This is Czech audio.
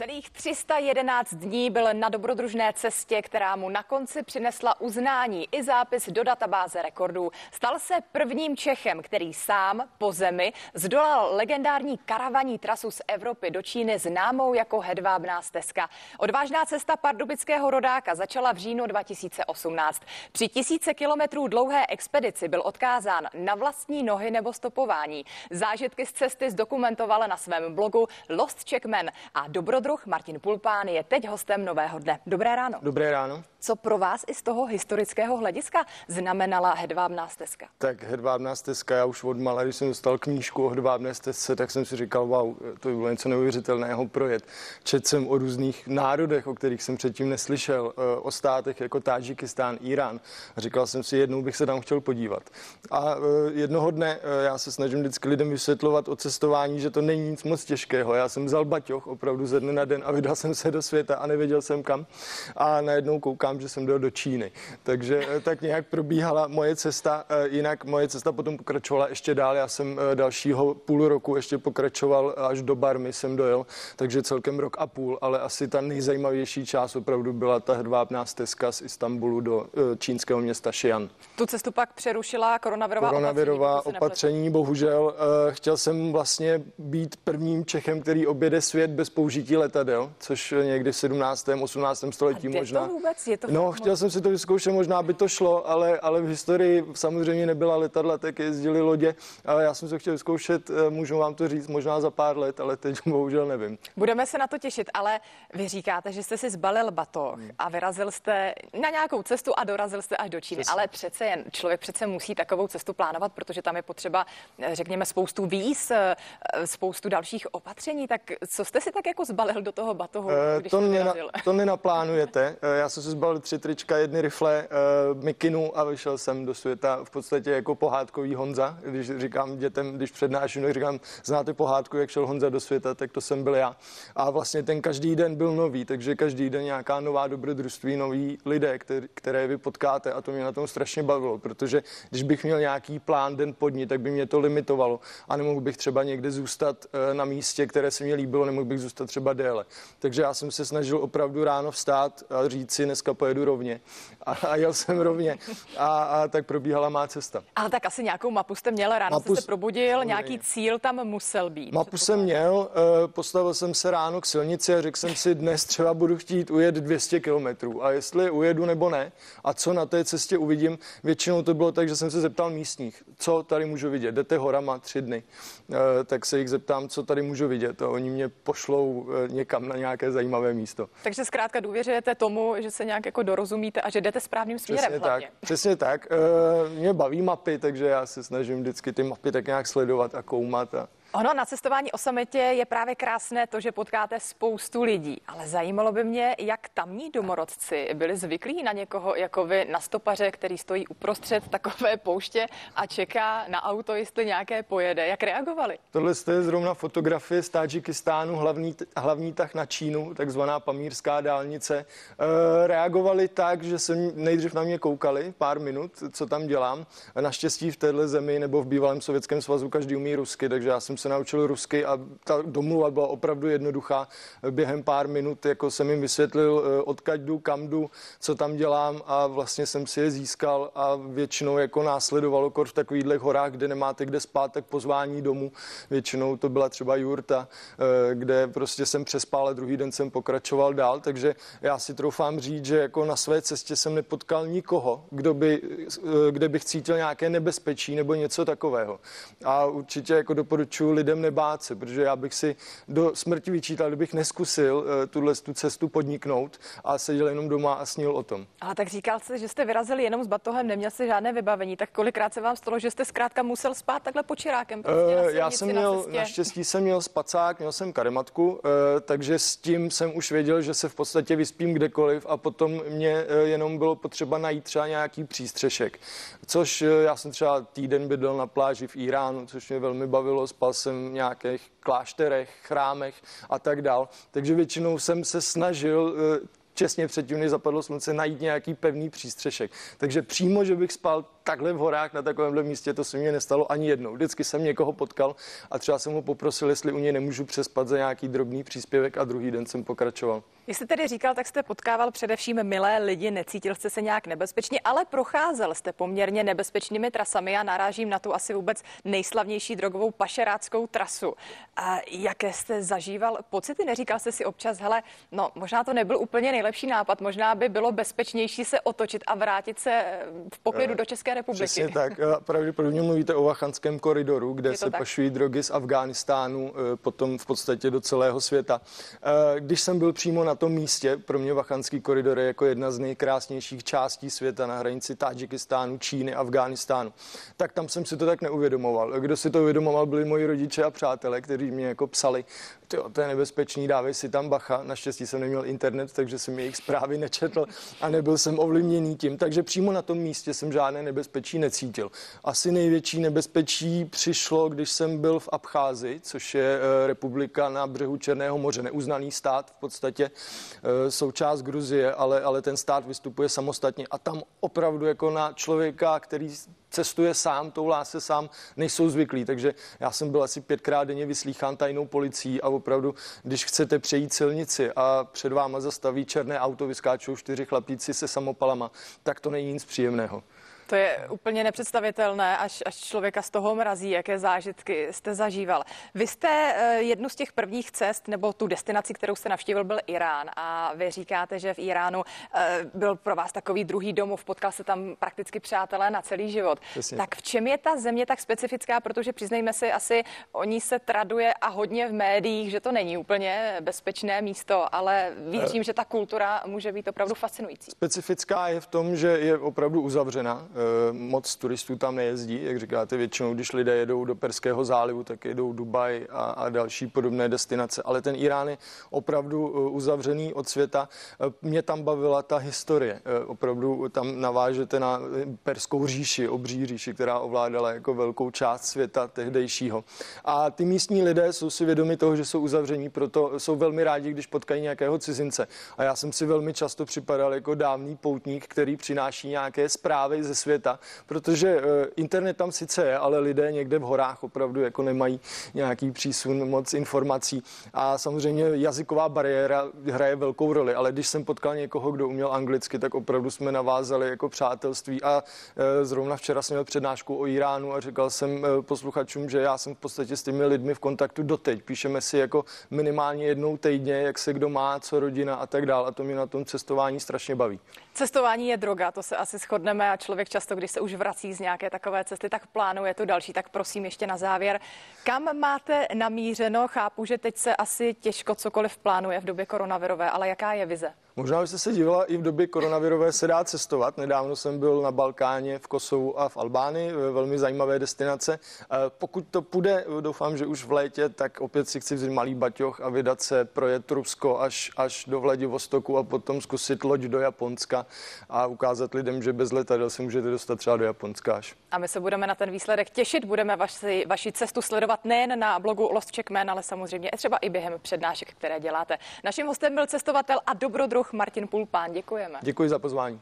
Celých 311 dní byl na dobrodružné cestě, která mu na konci přinesla uznání i zápis do databáze rekordů. Stal se prvním Čechem, který sám po zemi zdolal legendární karavaní trasu z Evropy do Číny známou jako Hedvábná stezka. Odvážná cesta pardubického rodáka začala v říjnu 2018. Při tisíce kilometrů dlouhé expedici byl odkázán na vlastní nohy nebo stopování. Zážitky z cesty zdokumentovala na svém blogu Lost Checkman a dobrodruh druh Martin Pulpán je teď hostem Nového dne. Dobré ráno. Dobré ráno. Co pro vás i z toho historického hlediska znamenala hedvábná stezka? Tak hedvábná stezka, já už od mala, když jsem dostal knížku o hedvábné stezce, tak jsem si říkal, wow, to je bylo něco neuvěřitelného projet. Četl jsem o různých národech, o kterých jsem předtím neslyšel, eh, o státech jako Tádžikistán, Irán. Říkal jsem si, jednou bych se tam chtěl podívat. A eh, jednoho dne eh, já se snažím vždycky lidem vysvětlovat o cestování, že to není nic moc těžkého. Já jsem vzal baťoch opravdu ze dne na den a vydal jsem se do světa a nevěděl jsem kam. A najednou koukám, že jsem dojel do Číny. Takže eh, tak nějak probíhala moje cesta. Eh, jinak moje cesta potom pokračovala ještě dál. Já jsem eh, dalšího půl roku ještě pokračoval až do Barmy jsem dojel, takže celkem rok a půl, ale asi ta nejzajímavější část opravdu byla ta hrvábná stezka z Istanbulu do čínského města Xi'an. Tu cestu pak přerušila koronavirová, koronavirová opatření, opatření bohužel. Chtěl jsem vlastně být prvním Čechem, který objede svět bez použití letadel, což někdy v 17. 18. století a možná. To vůbec? Je to no, chtěl jsem si to vyzkoušet, možná by to šlo, ale, ale v historii samozřejmě nebyla letadla, tak jezdili lodě. Ale já jsem se chtěl vyzkoušet, eh, můžu vám to říct, možná za pár let, ale teď bohužel nevím. Budeme se na to těšit, ale vy říkáte, že jste si zbalil batoh hmm. a vyrazil jste na nějakou cestu a dorazil jste až do Číny. Přesně. Ale přece jen člověk přece musí takovou cestu plánovat, protože tam je potřeba, eh, řekněme, spoustu víz, eh, spoustu dalších opatření. Tak co jste si tak jako zbalil do toho batohu, když to, nena, to nenaplánujete. Já jsem si zbalil tři trička, jedny rifle, uh, mikinu a vyšel jsem do světa v podstatě jako pohádkový Honza. Když říkám dětem, když přednáším, tak říkám, znáte pohádku, jak šel Honza do světa, tak to jsem byl já. A vlastně ten každý den byl nový, takže každý den nějaká nová dobrodružství, noví lidé, které, které vy potkáte a to mě na tom strašně bavilo, protože když bych měl nějaký plán den pod ní, tak by mě to limitovalo a nemohl bych třeba někde zůstat uh, na místě, které se mi líbilo, nemohl bych zůstat třeba déle. Takže já jsem se snažil opravdu ráno vstát a říct si, dneska pojedu rovně. A, a jel jsem rovně. A, a tak probíhala má cesta. Ale tak asi nějakou mapu jste měl, ráno mapu, jste se probudil, nějaký cíl tam musel být. Mapu jsem měl, eh, postavil jsem se ráno k silnici a řekl jsem si, dnes třeba budu chtít ujet 200 kilometrů. A jestli ujedu nebo ne, a co na té cestě uvidím, většinou to bylo tak, že jsem se zeptal místních, co tady můžu vidět. Jdete horama tři dny, eh, tak se jich zeptám, co tady můžu vidět. A oni mě pošlou eh, někam na nějaké zajímavé místo. Takže zkrátka důvěřujete tomu, že se nějak jako dorozumíte a že jdete správným směrem. Přesně hlavně. tak. Přesně tak. E, mě baví mapy, takže já se snažím vždycky ty mapy tak nějak sledovat a koumat. A... Ono na cestování o sametě je právě krásné to, že potkáte spoustu lidí, ale zajímalo by mě, jak tamní domorodci byli zvyklí na někoho jako vy na stopaře, který stojí uprostřed takové pouště a čeká na auto, jestli nějaké pojede. Jak reagovali? Tohle je zrovna fotografie z Tadžikistánu, hlavní, hlavní tah na Čínu, takzvaná pamírská dálnice. E, reagovali tak, že se nejdřív na mě koukali pár minut, co tam dělám. Naštěstí v téhle zemi nebo v bývalém Sovětském svazu každý umí rusky, takže já jsem se naučil rusky a ta domluva byla opravdu jednoduchá. Během pár minut jako jsem jim vysvětlil, eh, odkud jdu, kam jdu, co tam dělám a vlastně jsem si je získal a většinou jako následovalo kor v takovýchhle horách, kde nemáte kde spát, tak pozvání domů. Většinou to byla třeba jurta, eh, kde prostě jsem přespál a druhý den jsem pokračoval dál, takže já si troufám říct, že jako na své cestě jsem nepotkal nikoho, kdo by, eh, kde bych cítil nějaké nebezpečí nebo něco takového. A určitě jako doporučuji lidem nebát se, protože já bych si do smrti vyčítal, kdybych neskusil uh, tuhle tu cestu podniknout a seděl jenom doma a snil o tom. Ale tak říkal jste, že jste vyrazili jenom s batohem, neměl jste žádné vybavení, tak kolikrát se vám stalo, že jste zkrátka musel spát takhle počirákem? Prostě uh, já jsem měl, na naštěstí jsem měl spacák, měl jsem karimatku, uh, takže s tím jsem už věděl, že se v podstatě vyspím kdekoliv a potom mě uh, jenom bylo potřeba najít třeba nějaký přístřešek. Což uh, já jsem třeba týden bydlel na pláži v Iránu, což mě velmi bavilo, spal jsem v nějakých klášterech, chrámech a tak dál. Takže většinou jsem se snažil eh, těsně předtím, než zapadlo slunce, najít nějaký pevný přístřešek. Takže přímo, že bych spal takhle v horách na takovémhle místě to se mě nestalo ani jednou. Vždycky jsem někoho potkal a třeba jsem ho poprosil, jestli u něj nemůžu přespat za nějaký drobný příspěvek a druhý den jsem pokračoval. Jak jste tedy říkal, tak jste potkával především milé lidi, necítil jste se nějak nebezpečně, ale procházel jste poměrně nebezpečnými trasami a narážím na tu asi vůbec nejslavnější drogovou pašeráckou trasu. A jaké jste zažíval pocity? Neříkal jste si občas, hele, no možná to nebyl úplně nejlepší nápad, možná by bylo bezpečnější se otočit a vrátit se v poklidu uh, do České republiky. Přesně tak. Pravděpodobně mluvíte o Vachanském koridoru, kde se tak. pašují drogy z Afghánistánu, eh, potom v podstatě do celého světa. Eh, když jsem byl přímo na tom místě, pro mě Vachanský koridor je jako jedna z nejkrásnějších částí světa na hranici Tadžikistánu, Číny, Afghánistánu. Tak tam jsem si to tak neuvědomoval. Kdo si to uvědomoval, byli moji rodiče a přátelé, kteří mě jako psali, to je nebezpečný, dávej si tam bacha. Naštěstí jsem neměl internet, takže jsem jejich zprávy nečetl a nebyl jsem ovlivněný tím. Takže přímo na tom místě jsem žádné nebezpečí necítil. Asi největší nebezpečí přišlo, když jsem byl v Abcházi, což je eh, republika na břehu Černého moře, neuznaný stát v podstatě Eh, součást Gruzie, ale, ale ten stát vystupuje samostatně a tam opravdu jako na člověka, který cestuje sám, toulá se sám, nejsou zvyklí. Takže já jsem byl asi pětkrát denně vyslýchán tajnou policií a opravdu, když chcete přejít silnici a před váma zastaví černé auto, vyskáčou čtyři chlapíci se samopalama, tak to není nic příjemného. To je úplně nepředstavitelné, až, až člověka z toho mrazí, jaké zážitky jste zažíval. Vy jste eh, jednu z těch prvních cest, nebo tu destinaci, kterou jste navštívil, byl Irán. A vy říkáte, že v Iránu eh, byl pro vás takový druhý domov, potkal se tam prakticky přátelé na celý život. Přesně. Tak v čem je ta země tak specifická? Protože přiznejme si, asi o ní se traduje a hodně v médiích, že to není úplně bezpečné místo, ale věřím, že ta kultura může být opravdu fascinující. Specifická je v tom, že je opravdu uzavřena Eh, moc turistů tam nejezdí, jak říkáte, většinou, když lidé jedou do Perského zálivu, tak jedou Dubaj a, a další podobné destinace, ale ten Irán je opravdu eh, uzavřený od světa. Eh, mě tam bavila ta historie, opravdu tam navážete na Perskou říši, obří říši, která ovládala jako velkou část světa tehdejšího. A ty místní lidé jsou si vědomi toho, že jsou uzavření, proto jsou velmi rádi, když potkají nějakého cizince. A já jsem si velmi často připadal jako dávný poutník, který přináší nějaké zprávy ze světa světa, protože eh, internet tam sice je, ale lidé někde v horách opravdu jako nemají nějaký přísun moc informací a samozřejmě jazyková bariéra hraje velkou roli, ale když jsem potkal někoho, kdo uměl anglicky, tak opravdu jsme navázali jako přátelství a eh, zrovna včera jsem měl přednášku o Iránu a říkal jsem eh, posluchačům, že já jsem v podstatě s těmi lidmi v kontaktu doteď. Píšeme si jako minimálně jednou týdně, jak se kdo má, co rodina a tak dále a to mě na tom cestování strašně baví. Cestování je droga, to se asi shodneme a člověk často, když se už vrací z nějaké takové cesty, tak plánuje to další. Tak prosím ještě na závěr, kam máte namířeno? Chápu, že teď se asi těžko cokoliv plánuje v době koronavirové, ale jaká je vize? Možná byste se dívala, i v době koronavirové se dá cestovat. Nedávno jsem byl na Balkáně, v Kosovu a v Albánii, velmi zajímavé destinace. Pokud to půjde, doufám, že už v létě, tak opět si chci vzít malý baťoch a vydat se projet Rusko až, až do Vladivostoku a potom zkusit loď do Japonska a ukázat lidem, že bez letadel se můžete dostat třeba do Japonska až. A my se budeme na ten výsledek těšit, budeme vaši, vaši cestu sledovat nejen na blogu Lost Checkman, ale samozřejmě třeba i během přednášek, které děláte. Naším hostem byl cestovatel a dobrodruh Martin Pulpán. Děkujeme. Děkuji za pozvání.